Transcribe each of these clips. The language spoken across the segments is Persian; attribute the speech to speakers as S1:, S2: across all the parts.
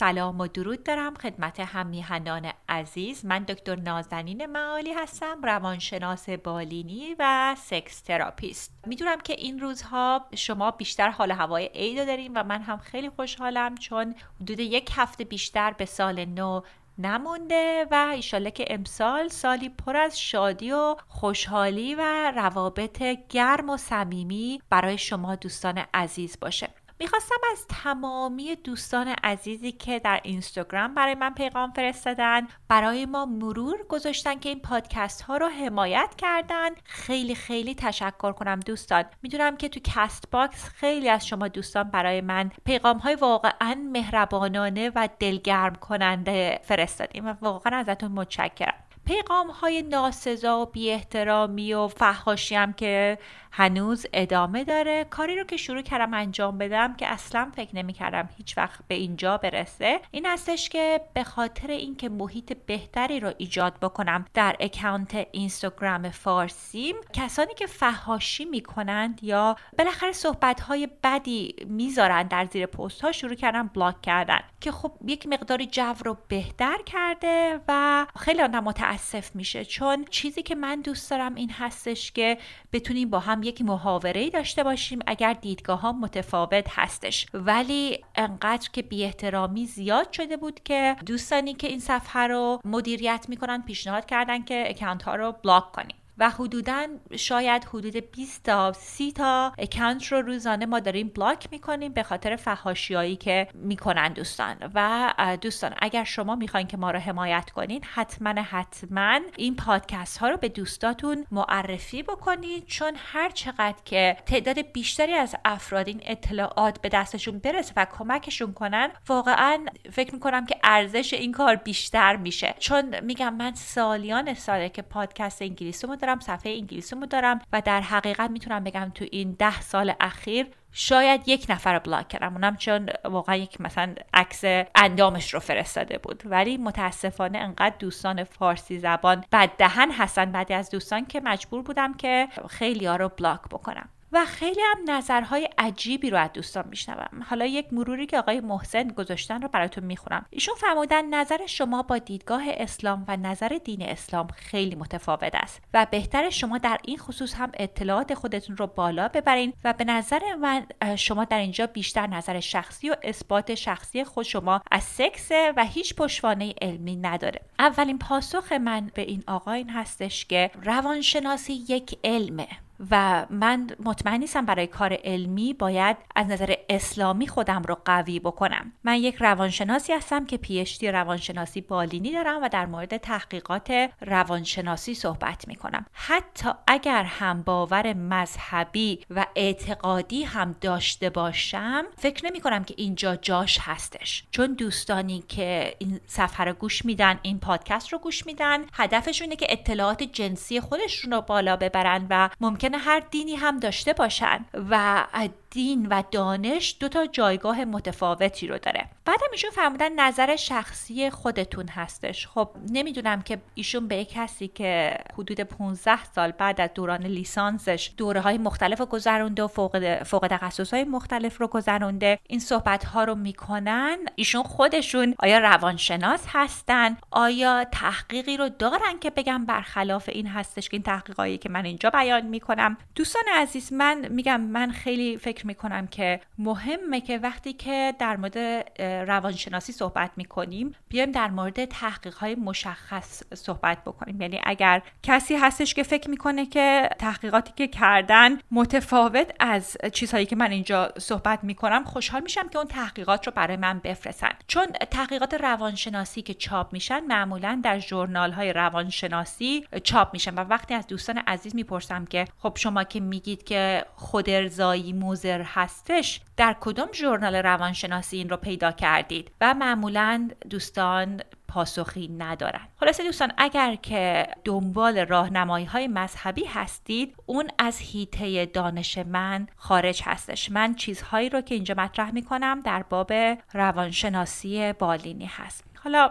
S1: سلام و درود دارم خدمت هم‌میهنان عزیز. من دکتر نازنین معالی هستم روانشناس بالینی و sex therapist. می‌دونم که این روزها شما بیشتر حال هوای عید داریم و من هم خیلی خوشحالم چون حدود یک هفته بیشتر به سال نو نمونده و ایشالله که امسال سالی پر از شادی و خوشحالی و روابط گرم و صمیمی برای شما دوستان عزیز باشه. می‌خواستم از تمامی دوستان عزیزی که در اینستاگرام برای من پیغام فرستادن برای ما مرور گذاشتن که این پادکست ها رو حمایت کردن. خیلی خیلی تشکر کنم دوستان. می‌دونم که تو کست باکس خیلی از شما دوستان برای من پیغام های واقعا مهربانانه و دلگرم کننده فرستادین و واقعا ازتون متشکرم. پیغام های ناسزا و بی احترامی و فحاشی هم که هنوز ادامه داره. کاری رو که شروع کردم انجام بدم که اصلا فکر نمی کردم هیچ وقت به اینجا برسه این هستش که به خاطر اینکه محیط بهتری رو ایجاد بکنم در اکانت اینستاگرام فارسیم کسانی که فحاشی می‌کنند یا بالاخره صحبت های بدی می‌ذارن در زیر پست ها شروع کردم بلاک کردن که خب یک مقداری جو رو بهتر کرده و خیلی آدم متاسف میشه. چون چیزی که من دوست دارم این هستش که بتونیم با هم یک محاوره داشته باشیم اگر دیدگاه ها متفاوت هستش. ولی انقدر که بی احترامی زیاد شده بود که دوستانی که این صفحه رو مدیریت می‌کنن پیشنهاد کردن که account ها رو block کنیم. و حدودا شاید حدود 20 تا 30 تا account رو روزانه ما داریم block می‌کنیم به خاطر فحاشیایی که می‌کنن دوستان. و دوستان اگر شما می‌خواین که ما رو حمایت کنین حتما حتما این پادکست ها رو به دوستاتون معرفی بکنید چون هر چقدر که تعداد بیشتری از افراد این اطلاعات به دستشون برسه و کمکشون کنن واقعا فکر می‌کنم که ارزش این کار بیشتر میشه. چون میگم من سالیان ساله که پادکست انگلیسی دارم صفحه انگلیسیمو دارم و در حقیقت می‌تونم بگم تو این ده سال اخیر شاید یک نفر رو بلاک کردم. اونم چون واقعا یک مثلا عکس اندامش رو فرستاده بود. ولی متاسفانه انقدر دوستان فارسی زبان بد دهن هستن. بعدی از دوستان که مجبور بودم که خیلی ها رو بلاک بکنم. و خیلی هم نظرهای عجیبی رو از دوستان میشنوم. حالا یک مروری که آقای محسن گذاشتن رو براتون می‌خونم. ایشون فرمودن نظر شما با دیدگاه اسلام و نظر دین اسلام خیلی متفاوت است و بهتر شما در این خصوص هم اطلاعات خودتون رو بالا ببرین و به نظر من شما در اینجا بیشتر نظر شخصی و اثبات شخصی خود شما از سکس و هیچ پشتوانه علمی نداره. اولین پاسخ من به این آقا این هستش که روانشناسی یک علمه. و من مطمئن نیستم برای کار علمی باید از نظر اسلامی خودم رو قوی بکنم. من یک روانشناسی هستم که پیشتی روانشناسی بالینی دارم و در مورد تحقیقات روانشناسی صحبت می کنم حتی اگر هم باور مذهبی و اعتقادی هم داشته باشم فکر نمی کنم که اینجا جاش هستش. چون دوستانی که این صفحه رو گوش میدن این پادکست رو گوش میدن هدفشونه که اطلاعات جنسی خودشون رو بالا ببرن و ممکن هر دینی هم داشته باشن و دین و دانش دو تا جایگاه متفاوتی رو داره. بعدم ایشون فرمودن نظر شخصی خودتون هستش. خب نمی‌دونم که ایشون به کسی که حدود 15 سال بعد از دوران لیسانسش دوره های مختلف رو گذرونده و فوق, فوق تخصص های مختلف رو گذرونده این صحبت ها رو می‌کنن. ایشون خودشون آیا روانشناس هستن؟ آیا تحقیقی رو دارن که بگم برخلاف این هستش که این تحقیقایی که من اینجا بیان می‌کنم؟ دوستان عزیز من میگم من خیلی فکر می‌کنم که مهمه که وقتی که در مورد روانشناسی صحبت می‌کنیم بیایم در مورد تحقیق های مشخص صحبت بکنیم. یعنی اگر کسی هستش که فکر می‌کنه که تحقیقاتی که کردن متفاوت از چیزهایی که من اینجا صحبت می‌کنم خوشحال میشم که اون تحقیقات رو برای من بفرستن. چون تحقیقات روانشناسی که چاپ میشن معمولا در ژورنال های روانشناسی چاپ میشن و وقتی از دوستان عزیز می‌پرسم که خب شما که میگید که خودارضایی موزه هستش در کدوم ژورنال روانشناسی این رو پیدا کردید و معمولا دوستان پاسخی ندارن؟ خلاصه دوستان اگر که دنبال راهنمایی های مذهبی هستید اون از هیته دانش من خارج هستش. من چیزهایی رو که اینجا مطرح می‌کنم در باب روانشناسی بالینی هست. حالا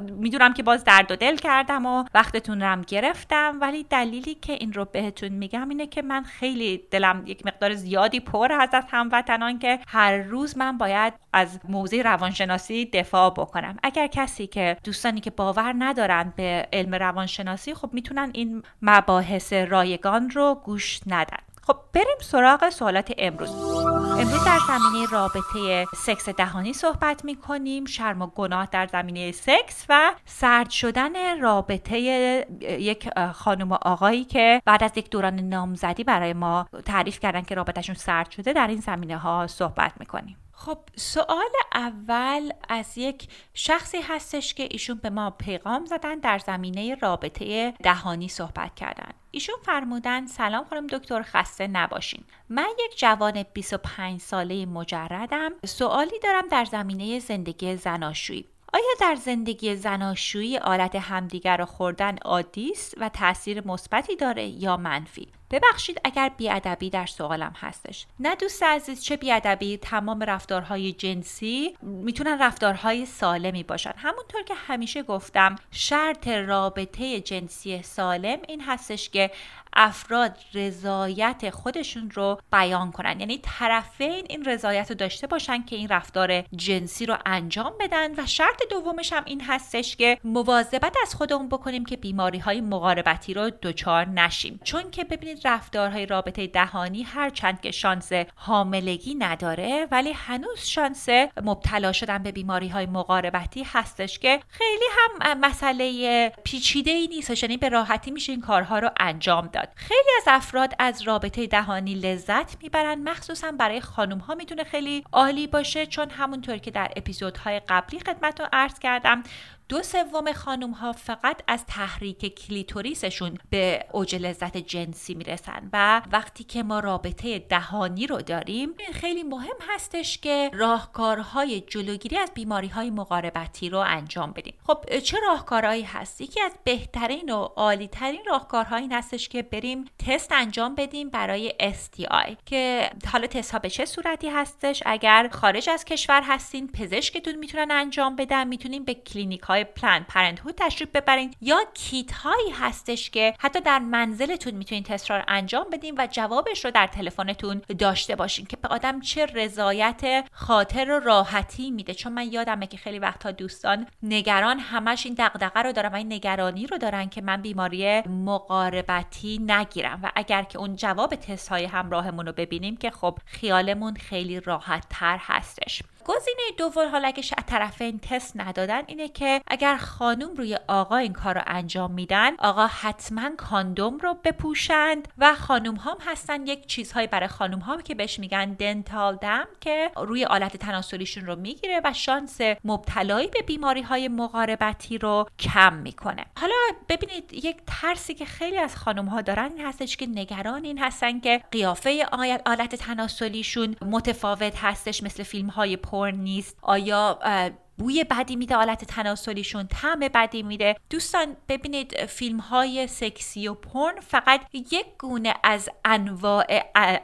S1: می‌دونم که باز درد و دل کردم و وقتتون رم گرفتم ولی دلیلی که این رو بهتون میگم اینه که من خیلی دلم یک مقدار زیادی پر هست از هموطنان که هر روز من باید از موضوع روانشناسی دفاع بکنم. اگر کسی که دوستانی که باور ندارن به علم روانشناسی خب می‌تونن این مباحث رایگان رو گوش ندن. خب بریم سراغ سوالات امروز. امروز در زمینه رابطه سکس دهانی صحبت می کنیم شرم و گناه در زمینه سکس و سرد شدن رابطه یک خانم و آقایی که بعد از یک دوران نامزدی برای ما تعریف کردن که رابطهشون سرد شده در این زمینه ها صحبت می کنیم خب سوال اول از یک شخصی هستش که ایشون به ما پیغام زدن در زمینه رابطه دهانی صحبت کردن. ایشون فرمودن سلام خانم دکتر خسته نباشین. من یک جوان 25 ساله مجردم. سوالی دارم در زمینه زندگی زناشویی. آیا در زندگی زناشویی آلت همدیگر را خوردن عادی است و تاثیر مثبتی داره یا منفی؟ ببخشید اگر بیادبی در سوالم هستش. نه دوست عزیز چه بیادبی؟ تمام رفتارهای جنسی می‌تونن رفتارهای سالمی باشن. همونطور که همیشه گفتم شرط رابطه جنسی سالم این هستش که افراد رضایت خودشون رو بیان کنن. یعنی طرفین این رضایت رو داشته باشن که این رفتار جنسی رو انجام بدن و شرط دومش هم این هستش که مواظبت از خودمون بکنیم که بیماری های مقاربتی رو دچار نشیم. چون که ببینید رفتارهای رابطه دهانی هر چند که شانس حاملگی نداره ولی هنوز شانس مبتلا شدن به بیماری های مقاربتی هستش که خیلی هم مسئله پیچیده ای نیست یعنی به راحتی میشه این کارها رو انجام داد. خیلی از افراد از رابطه دهانی لذت می‌برن مخصوصا برای خانم ها می‌تونه خیلی عالی باشه چون همونطور که در اپیزودهای قبلی خدمت رو عرض کردم دو سوم خانم ها فقط از تحریک کلیتوریسشون به اوج لذت جنسی می‌رسن و وقتی که ما رابطه دهانی رو داریم خیلی مهم هستش که راهکارهای جلوگیری از بیماری های مقاربتی رو انجام بدیم. خب چه راهکارهایی هست؟ یکی از بهترین و عالی ترین راهکارهایی هستش که بریم تست انجام بدیم برای STI که حالا تست ها به چه صورتی هستش؟ اگر خارج از کشور هستین پزشکتون می‌تونن انجام بدن می‌تونیم به کلینیک Planned Parenthood تشریف ببرین یا کیت هایی هستش که حتی در منزلتون می‌تونین تست رو انجام بدین و جوابش رو در تلفنتون داشته باشین که به آدم چه رضایت خاطر و راحتی میده. چون من یادمه که خیلی وقتها دوستان نگران همش این دغدغه رو دارن و این نگرانی رو دارن که من بیماری مقاربتی نگیرم و اگر که اون جواب تست های همراهمون رو ببینیم که خب خیالمون خیلی راحت تر هستش. گزینه دوم حالا اگه طرفین تست ندادن اینه که اگر خانم روی آقا این کار رو انجام میدن آقا حتما کاندوم رو بپوشند و خانم هم هستن. یک چیزهایی برای خانم هم که بهش میگن دنتال دم که روی آلت تناسلیشون رو می‌گیره و شانس مبتلایی به بیماری های مقاربتی رو کم می‌کنه. حالا ببینید یک ترسی که خیلی از خانم ها دارن این هستش که نگران این هستن که قیافه آلت تناسلیشون متفاوت هستش مثل فیلم های نیست. آیا بوی بدی میده آلت تناسلیشون؟ طعم بدی میده؟ دوستان ببینید فیلم های سکسی و پرن فقط یک گونه از انواع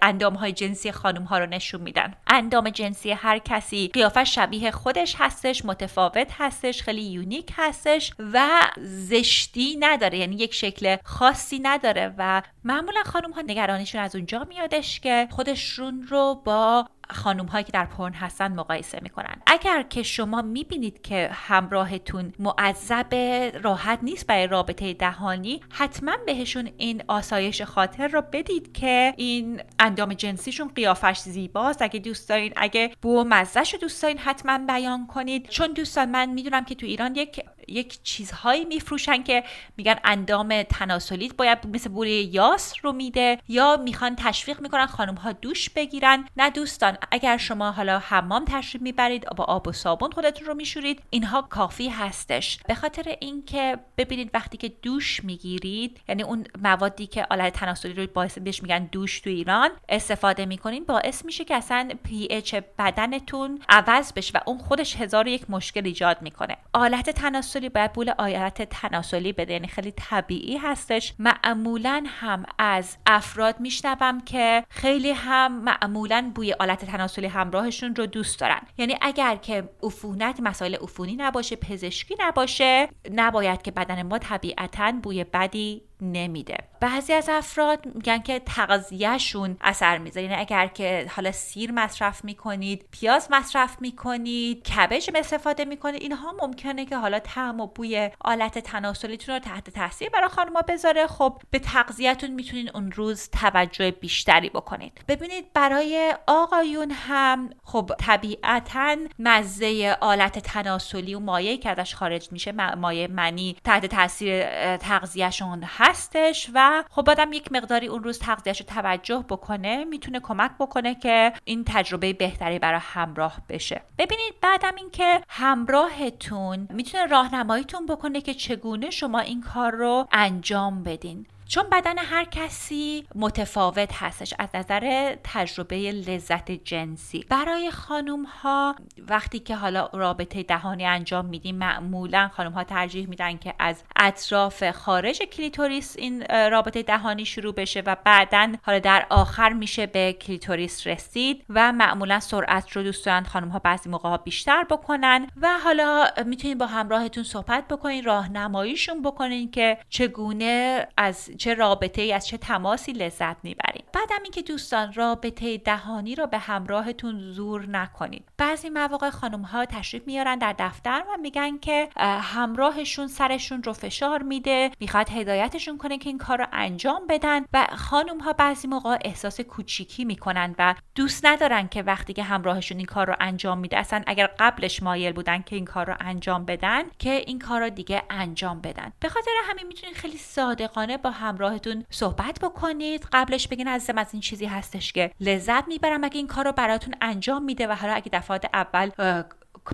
S1: اندام های جنسی خانم ها رو نشون میدن. اندام جنسی هر کسی قیافه شبیه خودش هستش متفاوت هستش خیلی یونیک هستش و زشتی نداره. یعنی یک شکل خاصی نداره و معمولا خانم ها نگرانیشون از اونجا میادش که خودشون رو با خانوم هایی که در پرن هستن مقایسه می‌کنن. اگر که شما می‌بینید که همراهتون معذب راحت نیست برای رابطه دهانی حتما بهشون این آسایش خاطر رو بدید که این اندام جنسیشون قیافش زیباست. اگه دوست دارین اگه بو مزهش رو دوست دارین حتما بیان کنید. چون دوستان من می‌دونم که تو ایران یک یک چیزهایی میفروشن که میگن اندام تناسلیت باید مثل بوره یاس رو میده یا می‌خوان تشویق می‌کنن خانم ها دوش بگیرن. نه دوستان اگر شما حالا حمام تشریف می‌برید با آب و صابون خودتون رو میشورید اینها کافی هستش. به خاطر اینکه ببینید وقتی که دوش می‌گیرید یعنی اون موادی که آلت تناسلی رو باعث بهش میگن دوش تو ایران استفاده می‌کنین باعث میشه که اصلا پی اچ بدنتون عوض بشه و اون خودش هزار یک مشکل ایجاد می‌کنه. آلت تناسلی باید بول آلت تناسلی بده. یعنی خیلی طبیعی هستش. معمولا هم از افراد میشنوم که خیلی هم معمولا بوی آلت تناسلی همراهشون رو دوست دارن. یعنی اگر که عفونت مسائل عفونی نباشه پزشکی نباشه نباید که بدن ما طبیعتا بوی بدی نمیده. بعضی از افراد میگن که تغذیهشون اثر می‌ذاره. یعنی اگر که حالا سیر مصرف می‌کنید پیاز مصرف می‌کنید کبج استفاده می‌کنید اینها ممکنه که حالا طعم و بوی آلت تناسلیتون رو تحت تاثیر برای خانمها بذاره. خب به تغذیهتون می‌تونید اون روز توجه بیشتری بکنید. ببینید برای آقایون هم خب طبیعتا مزه آلت تناسلی و مایعی که ازش خارج میشه مایع منی تحت تاثیر تغذیهشون هست. هستش و خب آدم یک مقداری اون روز تغذیهش رو توجه بکنه می‌تونه کمک بکنه که این تجربه بهتری برای همراه بشه. ببینید بعدم اینکه همراهتون می‌تونه راهنماییتون بکنه که چگونه شما این کار رو انجام بدین. چون بدن هر کسی متفاوت هستش از نظر تجربه لذت جنسی. برای خانوم ها وقتی که حالا رابطه دهانی انجام میدیم معمولا خانوم ها ترجیح میدن که از اطراف خارج کلیتوریس این رابطه دهانی شروع بشه و بعدا حالا در آخر میشه به کلیتوریس رسید و معمولا سرعت رو دوست دارن خانم ها بعضی موقع ها بیشتر بکنن و حالا می‌تونید با همراهتون صحبت بکنین راهنماییشون بکنین که چگونه از چه رابطه ای از چه تماسی لذت می‌برید بعدم اینکه دوستان رابطه دهانی رو به همراهتون زور نکنید. بعضی مواقع خانم ها تشریف میارن در دفتر و میگن که همراهشون سرشون رو فشار میده می‌خواد هدایتشون کنه که این کار رو انجام بدن و خانم ها بعضی موقع احساس کوچیکی می‌کنن و دوست ندارن که وقتی که همراهشون این کار رو انجام میده اصلا اگر قبلش مایل بودن که این کار رو انجام بدن که این کار رو دیگه انجام بدن. به خاطر همین می‌تونید خیلی صادقانه با همراهتون صحبت بکنید. قبلش بگین عزیزم از این چیزی هستش که لذت می‌برم اگه این کار رو براتون انجام میده و حالا اگه دفعات اول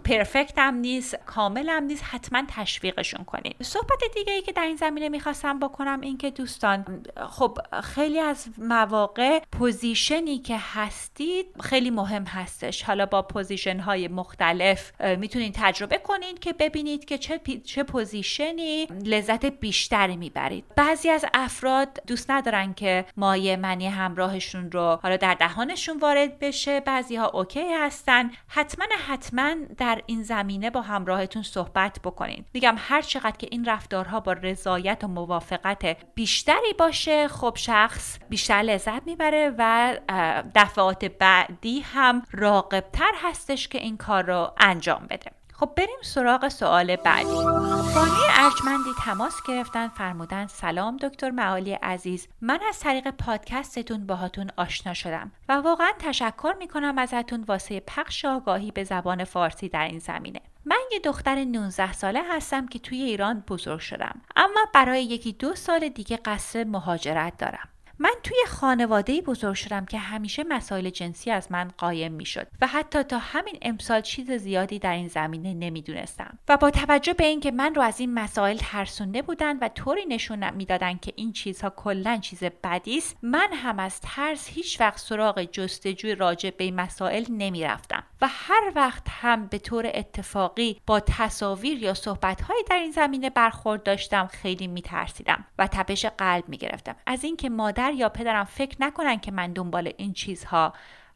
S1: perfect هم نیست کامل هم نیست. حتما تشویقشون کنید صحبت دیگه ای که در این زمینه می‌خواستم بکنم این که دوستان خب خیلی از مواقع position ی که هستید خیلی مهم هستش. حالا با position های مختلف می‌تونید تجربه کنید که ببینید که چه, چه position ی لذت بیشتری می‌برید. بعضی از افراد دوست ندارن که مایه منی همراهشون رو حالا در دهانشون وارد بشه. بعضی ها okay هستن. حتما حتما در این زمینه با همراهتون صحبت بکنین. میگم هر چقدر که این رفتارها با رضایت و موافقت بیشتری باشه خب شخص بیشتر لذت می‌بره و دفعات بعدی هم راقبتر هستش که این کار رو انجام بده. خب بریم سراغ سوال بعدی. بانی ارجمندی تماس گرفتن فرمودن سلام دکتر معالی عزیز. من از طریق پادکستتون باهاتون آشنا شدم و واقعا تشکر می‌کنم ازتون واسه پخش آگاهی به زبان فارسی در این زمینه. من یه دختر 19 ساله هستم که توی ایران بزرگ شدم اما برای یکی دو سال دیگه قصد مهاجرت دارم. من توی خانواده بزرگ شدم که همیشه مسائل جنسی از من قایم می‌شد و حتی تا همین امسال چیز زیادی در این زمینه نمی‌دونستم. و با توجه به اینکه من رو از این مسائل ترسونده بودن و طوری نشون می‌دادن که این چیزها کلا چیز بدی است من هم از ترس هیچ وقت سراغ جستجوی راجع به این مسائل نمی‌رفتم و هر وقت هم به طور اتفاقی با تصاویر یا صحبتهایی در این زمینه برخورد داشتم خیلی میترسیدم و تپش قلب می‌گرفتم. از اینکه مادر یا پدرم فکر نکنن که من دنبال این چیزها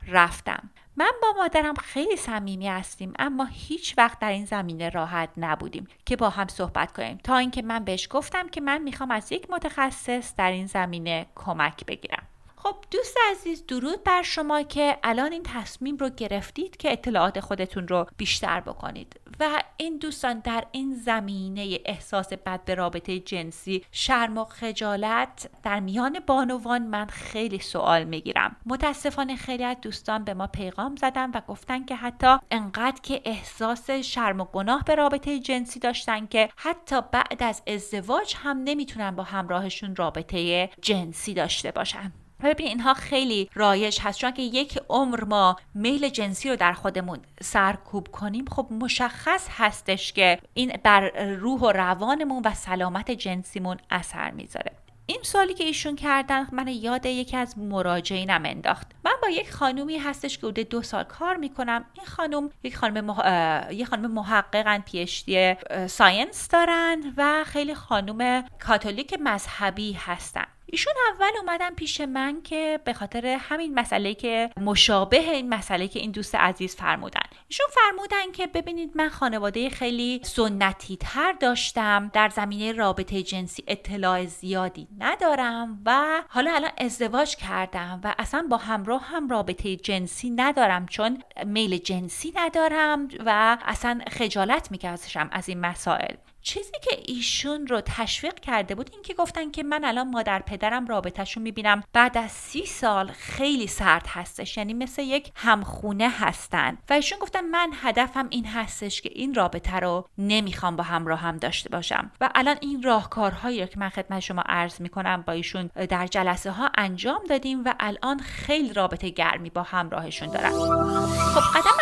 S1: رفتم. من با مادرم خیلی صمیمی هستیم اما هیچ وقت در این زمینه راحت نبودیم که با هم صحبت کنیم. تا اینکه من بهش گفتم که من می‌خوام از یک متخصص در این زمینه کمک بگیرم. خب دوست عزیز درود بر شما که الان این تصمیم رو گرفتید که اطلاعات خودتون رو بیشتر بکنید. و این دوستان در این زمینه احساس بد به رابطه جنسی شرم و خجالت در میان بانوان من خیلی سوال می‌گیرم. متاسفانه خیلی از دوستان به ما پیغام زدن و گفتن که حتی انقدر که احساس شرم و گناه به رابطه جنسی داشتن که حتی بعد از ازدواج هم نمی‌تونن با همراهشون رابطه جنسی داشته باشن. ببین اینها خیلی رایج هست چون که یک عمر ما میل جنسی رو در خودمون سرکوب کنیم خب مشخص هستش که این بر روح و روانمون و سلامت جنسیمون اثر می‌ذاره. این سوالی که ایشون کردن من یاد یکی از مراجعینم انداخت. من با یک خانومی هستش که حدود دو سال کار می‌کنم. این خانم یک خانم مح... یک خانم محققن پیشتی ساینس دارن و خیلی خانم کاتولیک مذهبی هستن. ایشون اول اومدن پیش من که به خاطر همین مسئله که مشابه این مسئله که این دوست عزیز فرمودن. ایشون فرمودن که ببینید من خانواده خیلی سنتی تر داشتم در زمینه رابطه جنسی اطلاع زیادی ندارم و حالا الان ازدواج کردم و اصلا با همراه هم رابطه جنسی ندارم چون میل جنسی ندارم و اصلا خجالت می‌کشم از این مسائل. چیزی که ایشون رو تشویق کرده بود این که گفتن که من الان مادر پدرم رابطهشون می‌بینم. بعد از سی سال خیلی سرد هستش یعنی مثل یک همخونه هستن. و ایشون گفتن من هدفم این هستش که این رابطه رو نمی‌خوام با همراه هم داشته باشم. و الان این راهکارهایی رو که من خدمت شما عرض می‌کنم با ایشون در جلسه ها انجام دادیم و الان خیلی رابطه گرمی با همراهشون دارن. خب قدم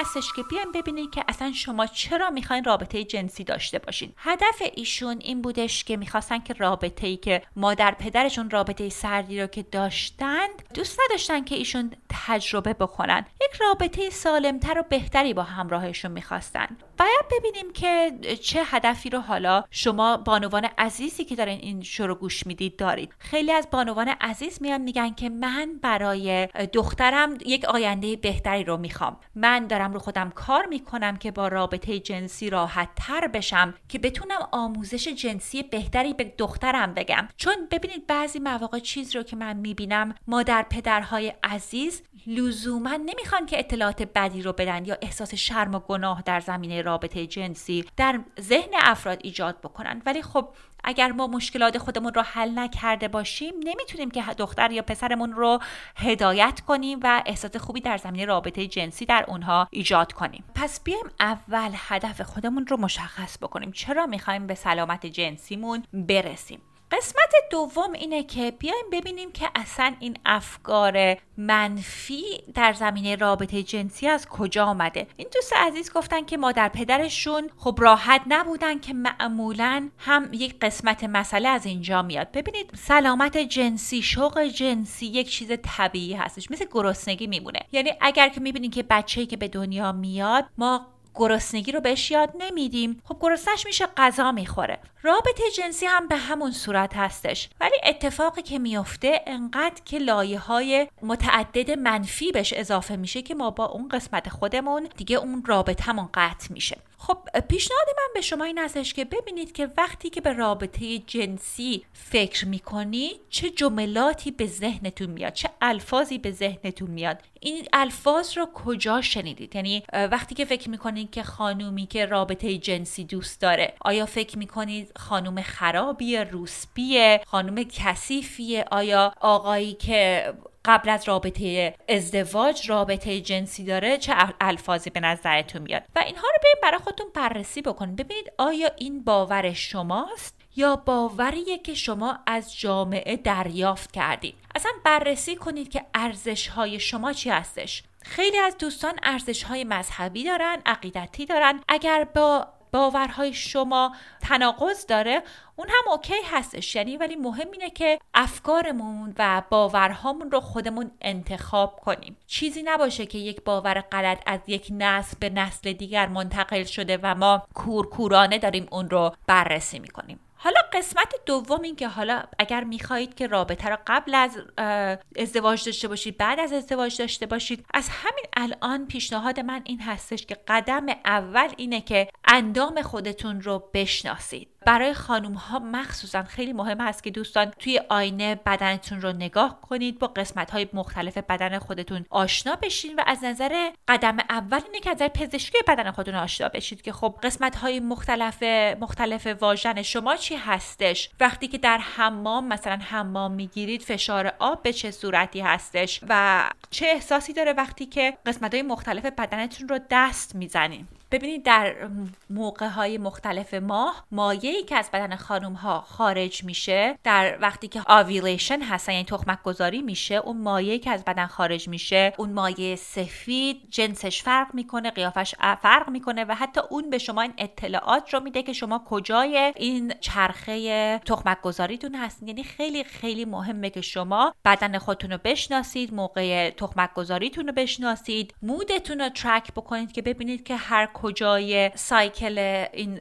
S1: هستش که بیایم ببینید که اصلا شما چرا می‌خواین رابطه جنسی داشته باشین. هدف ایشون این بودش که می‌خواستن که رابطه ای که مادر پدرشون رابطه سردی رو که داشتند دوست نداشتن که ایشون تجربه بکنن. یک رابطه سالمتر و بهتری با همراهشون می‌خواستن. باید ببینیم که چه هدفی رو حالا شما بانوان عزیزی که دارین این شروع گوش می‌دید دارید. خیلی از بانوان عزیز میان میگن که من برای دخترم یک آینده بهتری رو می‌خوام. من دارم رو خودم کار می‌کنم که با رابطه جنسی راحت تر بشم که بتونم آموزش جنسی بهتری به دخترم بگم. چون ببینید بعضی مواقع چیز رو که من می‌بینم مادر پدرهای عزیز لزوما نمی‌خوان که اطلاعات بدی رو بدن یا احساس شرم و گناه در زمینه رابطه جنسی در ذهن افراد ایجاد بکنن. ولی خب اگر ما مشکلات خودمون رو حل نکرده باشیم نمی‌تونیم که دختر یا پسرمون رو هدایت کنیم و احساس خوبی در زمینه رابطه جنسی در اونها ایجاد کنیم. پس بیایم اول هدف خودمون رو مشخص بکنیم. چرا می‌خوایم به سلامت جنسیمون برسیم؟ قسمت دوم اینه که بیایم ببینیم که اصلا این افکار منفی در زمینه رابطه جنسی از کجا آمده. این دوست عزیز گفتن که مادر پدرشون خب راحت نبودن که معمولا هم یک قسمت مسئله از اینجا میاد. ببینید سلامت جنسی شوق جنسی یک چیز طبیعی هستش مثل گرسنگی میمونه. یعنی اگر که می‌بینید که بچه‌ای که به دنیا میاد ما گرسنگی رو بهش یاد نمیدیم. خب گرسنش میشه غذا می‌خوره. رابطه جنسی هم به همون صورت هستش. ولی اتفاقی که میفته انقدر که لایه های متعدد منفی بهش اضافه میشه که ما با اون قسمت خودمون دیگه اون رابطهمون قطع میشه. خب پیشنهاد من به شما این هستش که ببینید که وقتی که به رابطه جنسی فکر می‌کنید چه جملاتی به ذهنتون میاد چه الفاظی به ذهنتون میاد. این الفاظ رو کجا شنیدید؟ یعنی وقتی که فکر می‌کنید که خانومی که رابطه جنسی دوست داره آیا فکر می‌کنید خانوم خرابیه روسپیه خانوم کثیفیه؟ آیا آقایی که قبل از رابطه ازدواج رابطه جنسی داره چه الفاظی به نظرتون میاد؟ و اینها رو بریم برای خودتون بررسی بکنید. ببینید آیا این باور شماست یا باوریه که شما از جامعه دریافت کردید؟ اصلا بررسی کنید که ارزش های شما چی هستش. خیلی از دوستان ارزش های مذهبی دارن عقیدتی دارن. اگر با باورهای شما تناقض داره اون هم اوکی هستش. یعنی ولی مهم اینه که افکارمون و باورهامون رو خودمون انتخاب کنیم. چیزی نباشه که یک باور غلط از یک نسل به نسل دیگر منتقل شده و ما کورکورانه داریم اون رو بررسی می‌کنیم. حالا قسمت دوم این که حالا اگر می‌خواهید که رابطه را قبل از ازدواج داشته باشید بعد از ازدواج داشته باشید از همین الان پیشنهاد من این هستش که قدم اول اینه که اندام خودتون رو بشناسید. برای خانم ها مخصوصا خیلی مهم هست که دوستان توی آینه بدنتون رو نگاه کنید با قسمت های مختلف بدن خودتون آشنا بشین و از نظر قدم اول اینه که از نظر پزشکی بدن خودتون آشنا بشید که خب قسمت های مختلف مختلف واژن شما چی هستش؟ وقتی که در حمام مثلا حمام می‌گیرید فشار آب به چه صورتی هستش؟ و چه احساسی داره وقتی که قسمت های مختلف بدنتون رو دست می‌زنیم ببینید در موقع های مختلف ماه مایه ای که از بدن خانم ها خارج میشه در وقتی که آویلیشن هستن یعنی تخمک گذاری میشه اون مایه که از بدن خارج میشه اون مایه سفید جنسش فرق می‌کنه قیافش فرق می‌کنه و حتی اون به شما این اطلاعات رو میده که شما کجای این چرخه تخمک گذاریتون هستین. یعنی خیلی خیلی مهمه که شما بدن خودتون رو بشناسید موقع تخمک گذاریتون رو بشناسید مودتون رو ترک بکنید که ببینید که هر کجای سایکل این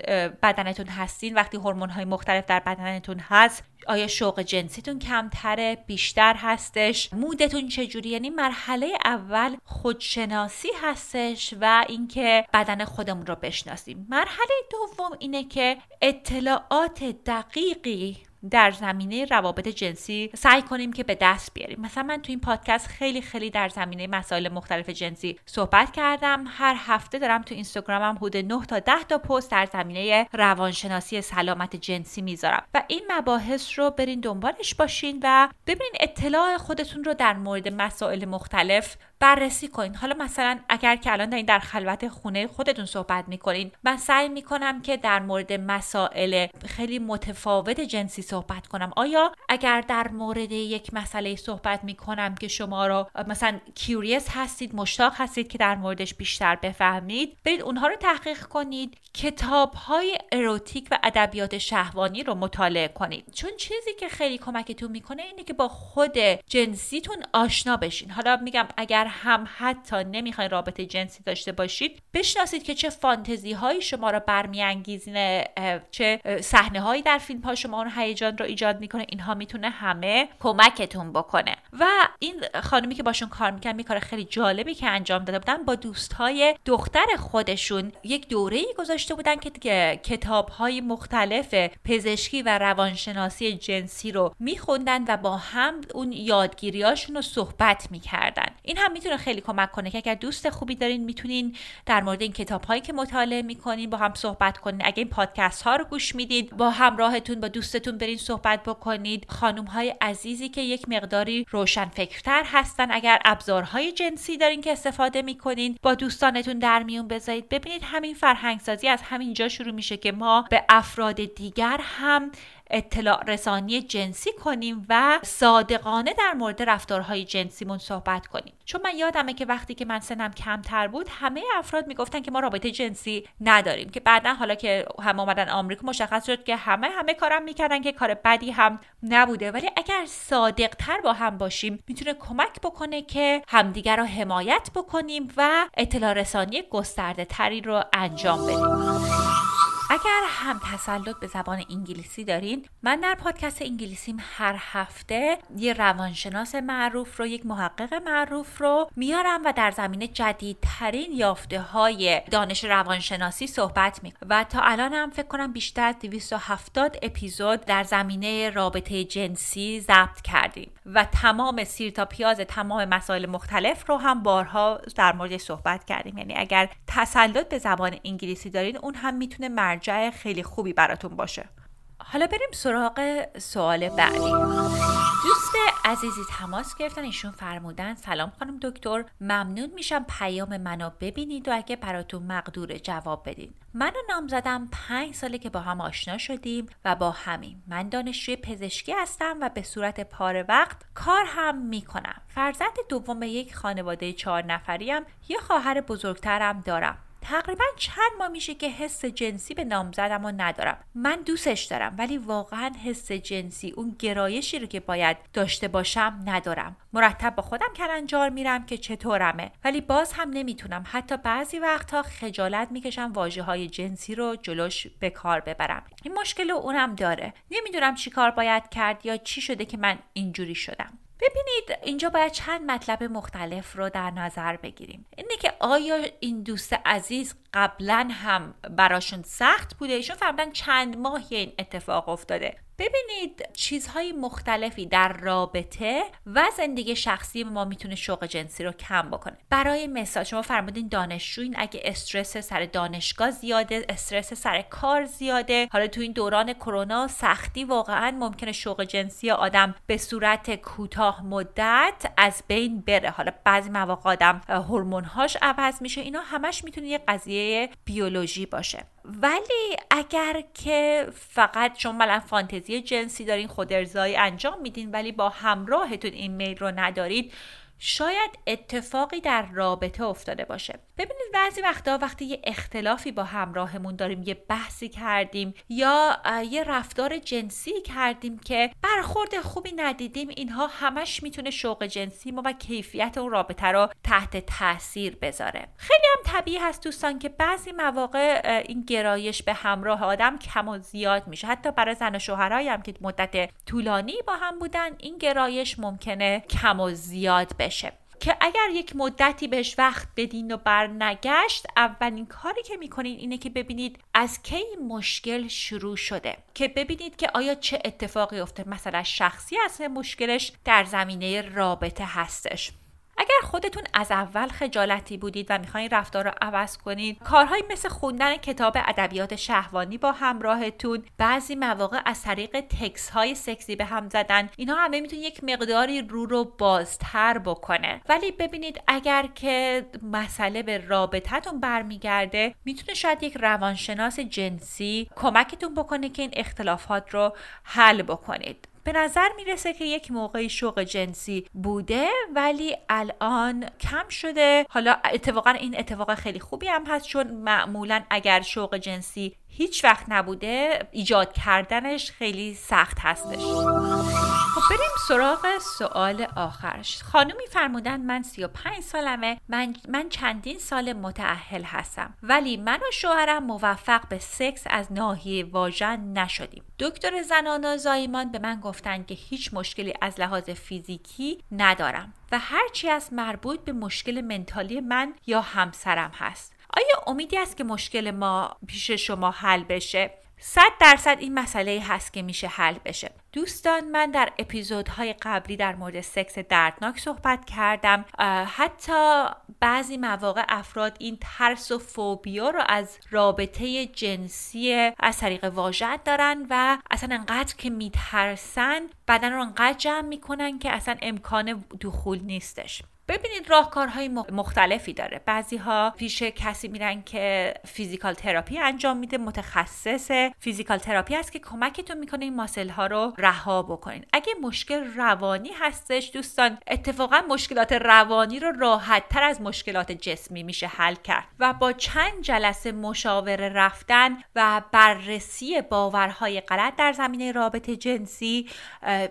S1: بدنتون هستین وقتی هورمون های مختلف در بدنتون هست آیا شوق جنسیتون کمتره بیشتر هستش مودتون چجوری یعنی مرحله اول خودشناسی هستش و اینکه بدن خودمون رو بشناسیم. مرحله دوم اینه که اطلاعات دقیقی در زمینه روابط جنسی سعی کنیم که به دست بیاریم. مثلا من تو این پادکست خیلی خیلی در زمینه مسائل مختلف جنسی صحبت کردم. هر هفته دارم تو اینستاگرامم حدود 9 تا 10 تا پست در زمینه روانشناسی سلامت جنسی می‌ذارم. و این مباحث رو برین دنبالش باشین و ببینین اطلاع خودتون رو در مورد مسائل مختلف بررسی کنین. حالا مثلا اگر که الان دارین در خلوت خونه خودتون صحبت می‌کنین من سعی می‌کنم که در مورد مسائل خیلی متفاوت جنسی صحبت کنم. آیا اگر در مورد یک مسئله صحبت می‌کنم که شما رو مثلا کیوریس هستید مشتاق هستید که در موردش بیشتر بفهمید برید اونها رو تحقیق کنید. کتاب های اروتیک و ادبیات شهوانی رو مطالعه کنید. چون چیزی که خیلی کمکتون می‌کنه اینه که با خود جنسیتون آشنا بشین. حالا میگم اگر هم حتی نمی‌خواین رابطه جنسی داشته باشید بشناسید که چه فانتزی هایی شما رو برمیانگیزینه چه صحنه هایی در فیلم ها شما اون هیجان رو ایجاد می‌کنه اینها می‌تونه همه کمکتون بکنه. و این خانمی که باشون کار می‌کنن می کار خیلی جالبی که انجام داده بودن با دوستهای دختر خودشون یک دوره ای گذاشته بودن که کتاب های مختلف پزشکی و روانشناسی جنسی رو میخوندن و با هم اون یادگیریاشون رو صحبت می‌کردن. این هم می‌تونه خیلی کمک کنه که اگر دوست خوبی دارین می‌تونین در مورد این کتاب هایی که مطالعه می‌کنین با هم صحبت کنین. اگه این پادکست ها رو گوش می‌دید با همراهتون با دوستتون صحبت بکنید. خانم های عزیزی که یک مقداری روشن فکرتر هستن. اگر ابزارهای جنسی دارین که استفاده می‌کنین با دوستانتون در میون بذارید. ببینید همین فرهنگ سازی از همینجا شروع میشه که ما به افراد دیگر هم اطلاع رسانی جنسی کنیم و صادقانه در مورد رفتارهای جنسیمون صحبت کنیم. چون من یادمه که وقتی که من سنم کمتر بود همه افراد می‌گفتن که ما رابطه جنسی نداریم که بعدا حالا که هم آمدن آمریکا مشخص شد که همه همه کارم می‌کردن که کار بدی هم نبوده. ولی اگر صادق تر با هم باشیم می‌تونه کمک بکنه که همدیگر رو حمایت بکنیم و اطلاع رسانی گسترده تری رو انجام بدیم. اگر هم تسلط به زبان انگلیسی دارین من در پادکست انگلیسیم هر هفته یه روانشناس معروف رو یک محقق معروف رو میارم و در زمینه جدیدترین یافته های دانش روانشناسی صحبت می و تا الان هم فکر کنم بیشتر از 270 اپیزود در زمینه رابطه جنسی ضبط کردیم و تمام سیر تا پیاز تمام مسائل مختلف رو هم بارها در مورد صحبت کردیم. یعنی اگر تسلط به زبان انگلیسی دارین اون هم می‌تونه مرجع خیلی خوبی براتون باشه. حالا بریم سراغ سوال بعدی. دوست عزیزی تماس گرفتن ایشون فرمودن سلام خانم دکتر ممنون میشم پیام منو ببینید و اگه براتون مقدور جواب بدین. من نام زدم پنج ساله که با هم آشنا شدیم و با همین من دانشجوی پزشکی هستم و به صورت پاره وقت کار هم می‌کنم. فرزند دوم یک خانواده چهار نفریم. یه خواهر بزرگترم دارم. تقریبا چند ماه میشه که حس جنسی به نامزدم و ندارم. من دوستش دارم ولی واقعا حس جنسی اون گرایشی رو که باید داشته باشم ندارم. مرتب با خودم کلنجار میرم که چطورمه. ولی باز هم نمی‌تونم. حتی بعضی وقتها خجالت می‌کشم واجه های جنسی رو جلوش به کار ببرم. این مشکل اونم داره. نمی‌دونم چی کار باید کرد یا چی شده که من اینجوری شدم. ببینید اینجا باید چند مطلب مختلف رو در نظر بگیریم. اینه که آیا این دوست عزیز قبلا هم براشون سخت بوده؟ ایشون فرمودن چند ماهی این اتفاق افتاده. ببینید چیزهای مختلفی در رابطه و زندگی شخصی ما می‌تونه شوق جنسی رو کم بکنه. برای مثال شما فرمودین دانشجوین اگه استرس سر دانشگاه زیاده استرس سر کار زیاده حالا تو این دوران کرونا سختی واقعا ممکنه شوق جنسی آدم به صورت کوتاه مدت از بین بره. حالا بعضی مواقع آدم هورمونهاش عوض میشه. اینا همش می‌تونه یه قضیه بیولوژی باشه. ولی اگر که فقط شما مثلا فانتزی جنسی دارین خود ارزایی انجام میدین ولی با همراهتون این میل رو ندارید. شاید اتفاقی در رابطه افتاده باشه. ببینید بعضی وقتا وقتی یه اختلافی با همراهمون داریم یه بحثی کردیم یا یه رفتار جنسی کردیم که برخورد خوبی ندیدیم اینها همش می‌تونه شوق جنسی ما و کیفیت اون رابطه رو تحت تاثیر بذاره. خیلی هم طبیعی هست دوستان که بعضی مواقع این گرایش به همراه آدم کم و زیاد میشه. حتی برای زن و شوهرایی هم که مدت طولانی با هم بودن این گرایش ممکنه کم و زیاد بشه. که اگر یک مدتی بهش وقت بدین و بر نگشت اولین کاری که می‌کنین اینه که ببینید از کی مشکل شروع شده. که ببینید که آیا چه اتفاقی افته مثلا شخصی از مشکلش در زمینه رابطه هستش. اگر خودتون از اول خجالتی بودید و می‌خواین رفتار رو عوض کنید کارهایی مثل خوندن کتاب ادبیات شهوانی با همراهتون بعضی مواقع از طریق تکس های سکسی به هم زدن اینا همه می‌تونه یک مقداری رو رو بازتر بکنه. ولی ببینید اگر که مسئله به رابطتون برمیگرده می‌تونه شاید یک روانشناس جنسی کمکتون بکنه که این اختلافات رو حل بکنید. به نظر می‌رسه که یک موقعی شوق جنسی بوده ولی الان کم شده. حالا اتفاقا این اتفاق خیلی خوبی هم هست چون معمولا اگر شوق جنسی هیچ وقت نبوده ایجاد کردنش خیلی سخت هستش. خب بریم سراغ سوال آخرش. خانومی فرمودن من 35 سالمه من, من چندین سال متعهل هستم. ولی من و شوهرم موفق به سکس از ناحیه واژن نشدیم. دکتر زنان زایمان به من گفتن که هیچ مشکلی از لحاظ فیزیکی ندارم و هرچی از مربوط به مشکل منتالی من یا همسرم هست. آیا امیدی است که مشکل ما پیش شما حل بشه؟ صد درصد این مسئله هست که میشه حل بشه. دوستان من در اپیزودهای قبلی در مورد سکس دردناک صحبت کردم. حتی بعضی مواقع افراد این ترس و فوبیا رو از رابطه جنسی از طریق واژت دارن و اصلا انقدر که میترسن بدن رو انقدر جمع می‌کنن که اصلا امکان دخول نیستش. ببینید راهکارهای مختلفی داره. بعضی ها پیش کسی میرن که فیزیکال تراپی انجام میده متخصص فیزیکال تراپی است که کمکتون می‌کنه این ماسل ها رو رها بکنین. اگه مشکل روانی هستش دوستان اتفاقا مشکلات روانی رو راحت تر از مشکلات جسمی میشه حل کرد و با چند جلسه مشاوره رفتن و بررسی باورهای غلط در زمینه رابطه جنسی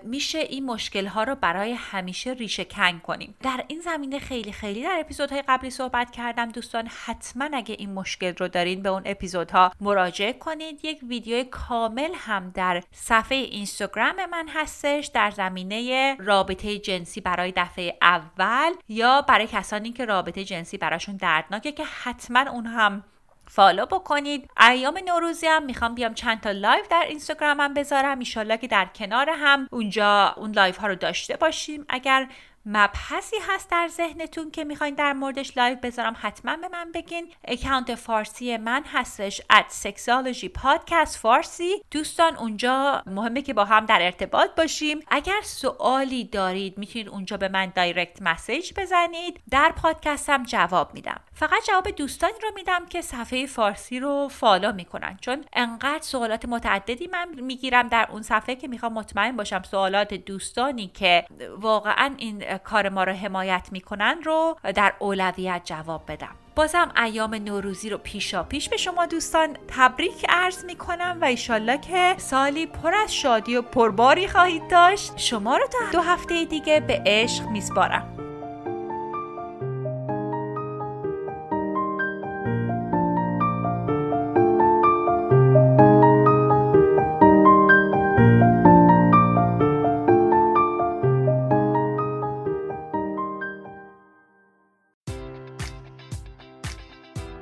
S1: میشه این مشکل ها رو برای همیشه ریشه کنگ کنیم. در این زمینه خیلی خیلی. در اپیزودهای قبلی صحبت کردم. دوستان حتما اگه این مشکل رو دارین به اون اپیزودها مراجعه کنید. یک ویدیو کامل هم در صفحه اینستاگرام من هستش در زمینه رابطه جنسی برای دفعه اول یا برای کسانی که رابطه جنسی براشون دردناکه که حتما اون هم follow بکنید. ایام نوروزی هم می‌خوام بیام چند تا live در اینستاگرامم بذارم. ایشالله که در کنار هم اونجا اون live ها رو داشته باشیم. اگر مبحثی هست در ذهنتون که می‌خواین در موردش live بذارم حتما به من بگین. account فارسی من هستش at sexology podcast فارسی. دوستان اونجا مهمه که با هم در ارتباط باشیم. اگر سوالی دارید می‌تونید اونجا به من direct message بزنید. در پادکستم جواب میدم. فقط جواب دوستانی رو میدم که صفحه فارسی رو follow می‌کنن. چون انقدر سوالات متعددی من می‌گیرم در اون صفحه که می‌خوام مطمئن باشم سوالات دوستانی که واقعا این کار ما رو حمایت می‌کنن رو در اولویت جواب بدم. بازم ایام نوروزی رو پیشا پیش به شما دوستان تبریک عرض می کنم و ایشالله که سالی پر از شادی و پرباری خواهید داشت. شما رو تا دو هفته دیگه به عشق میسپارم.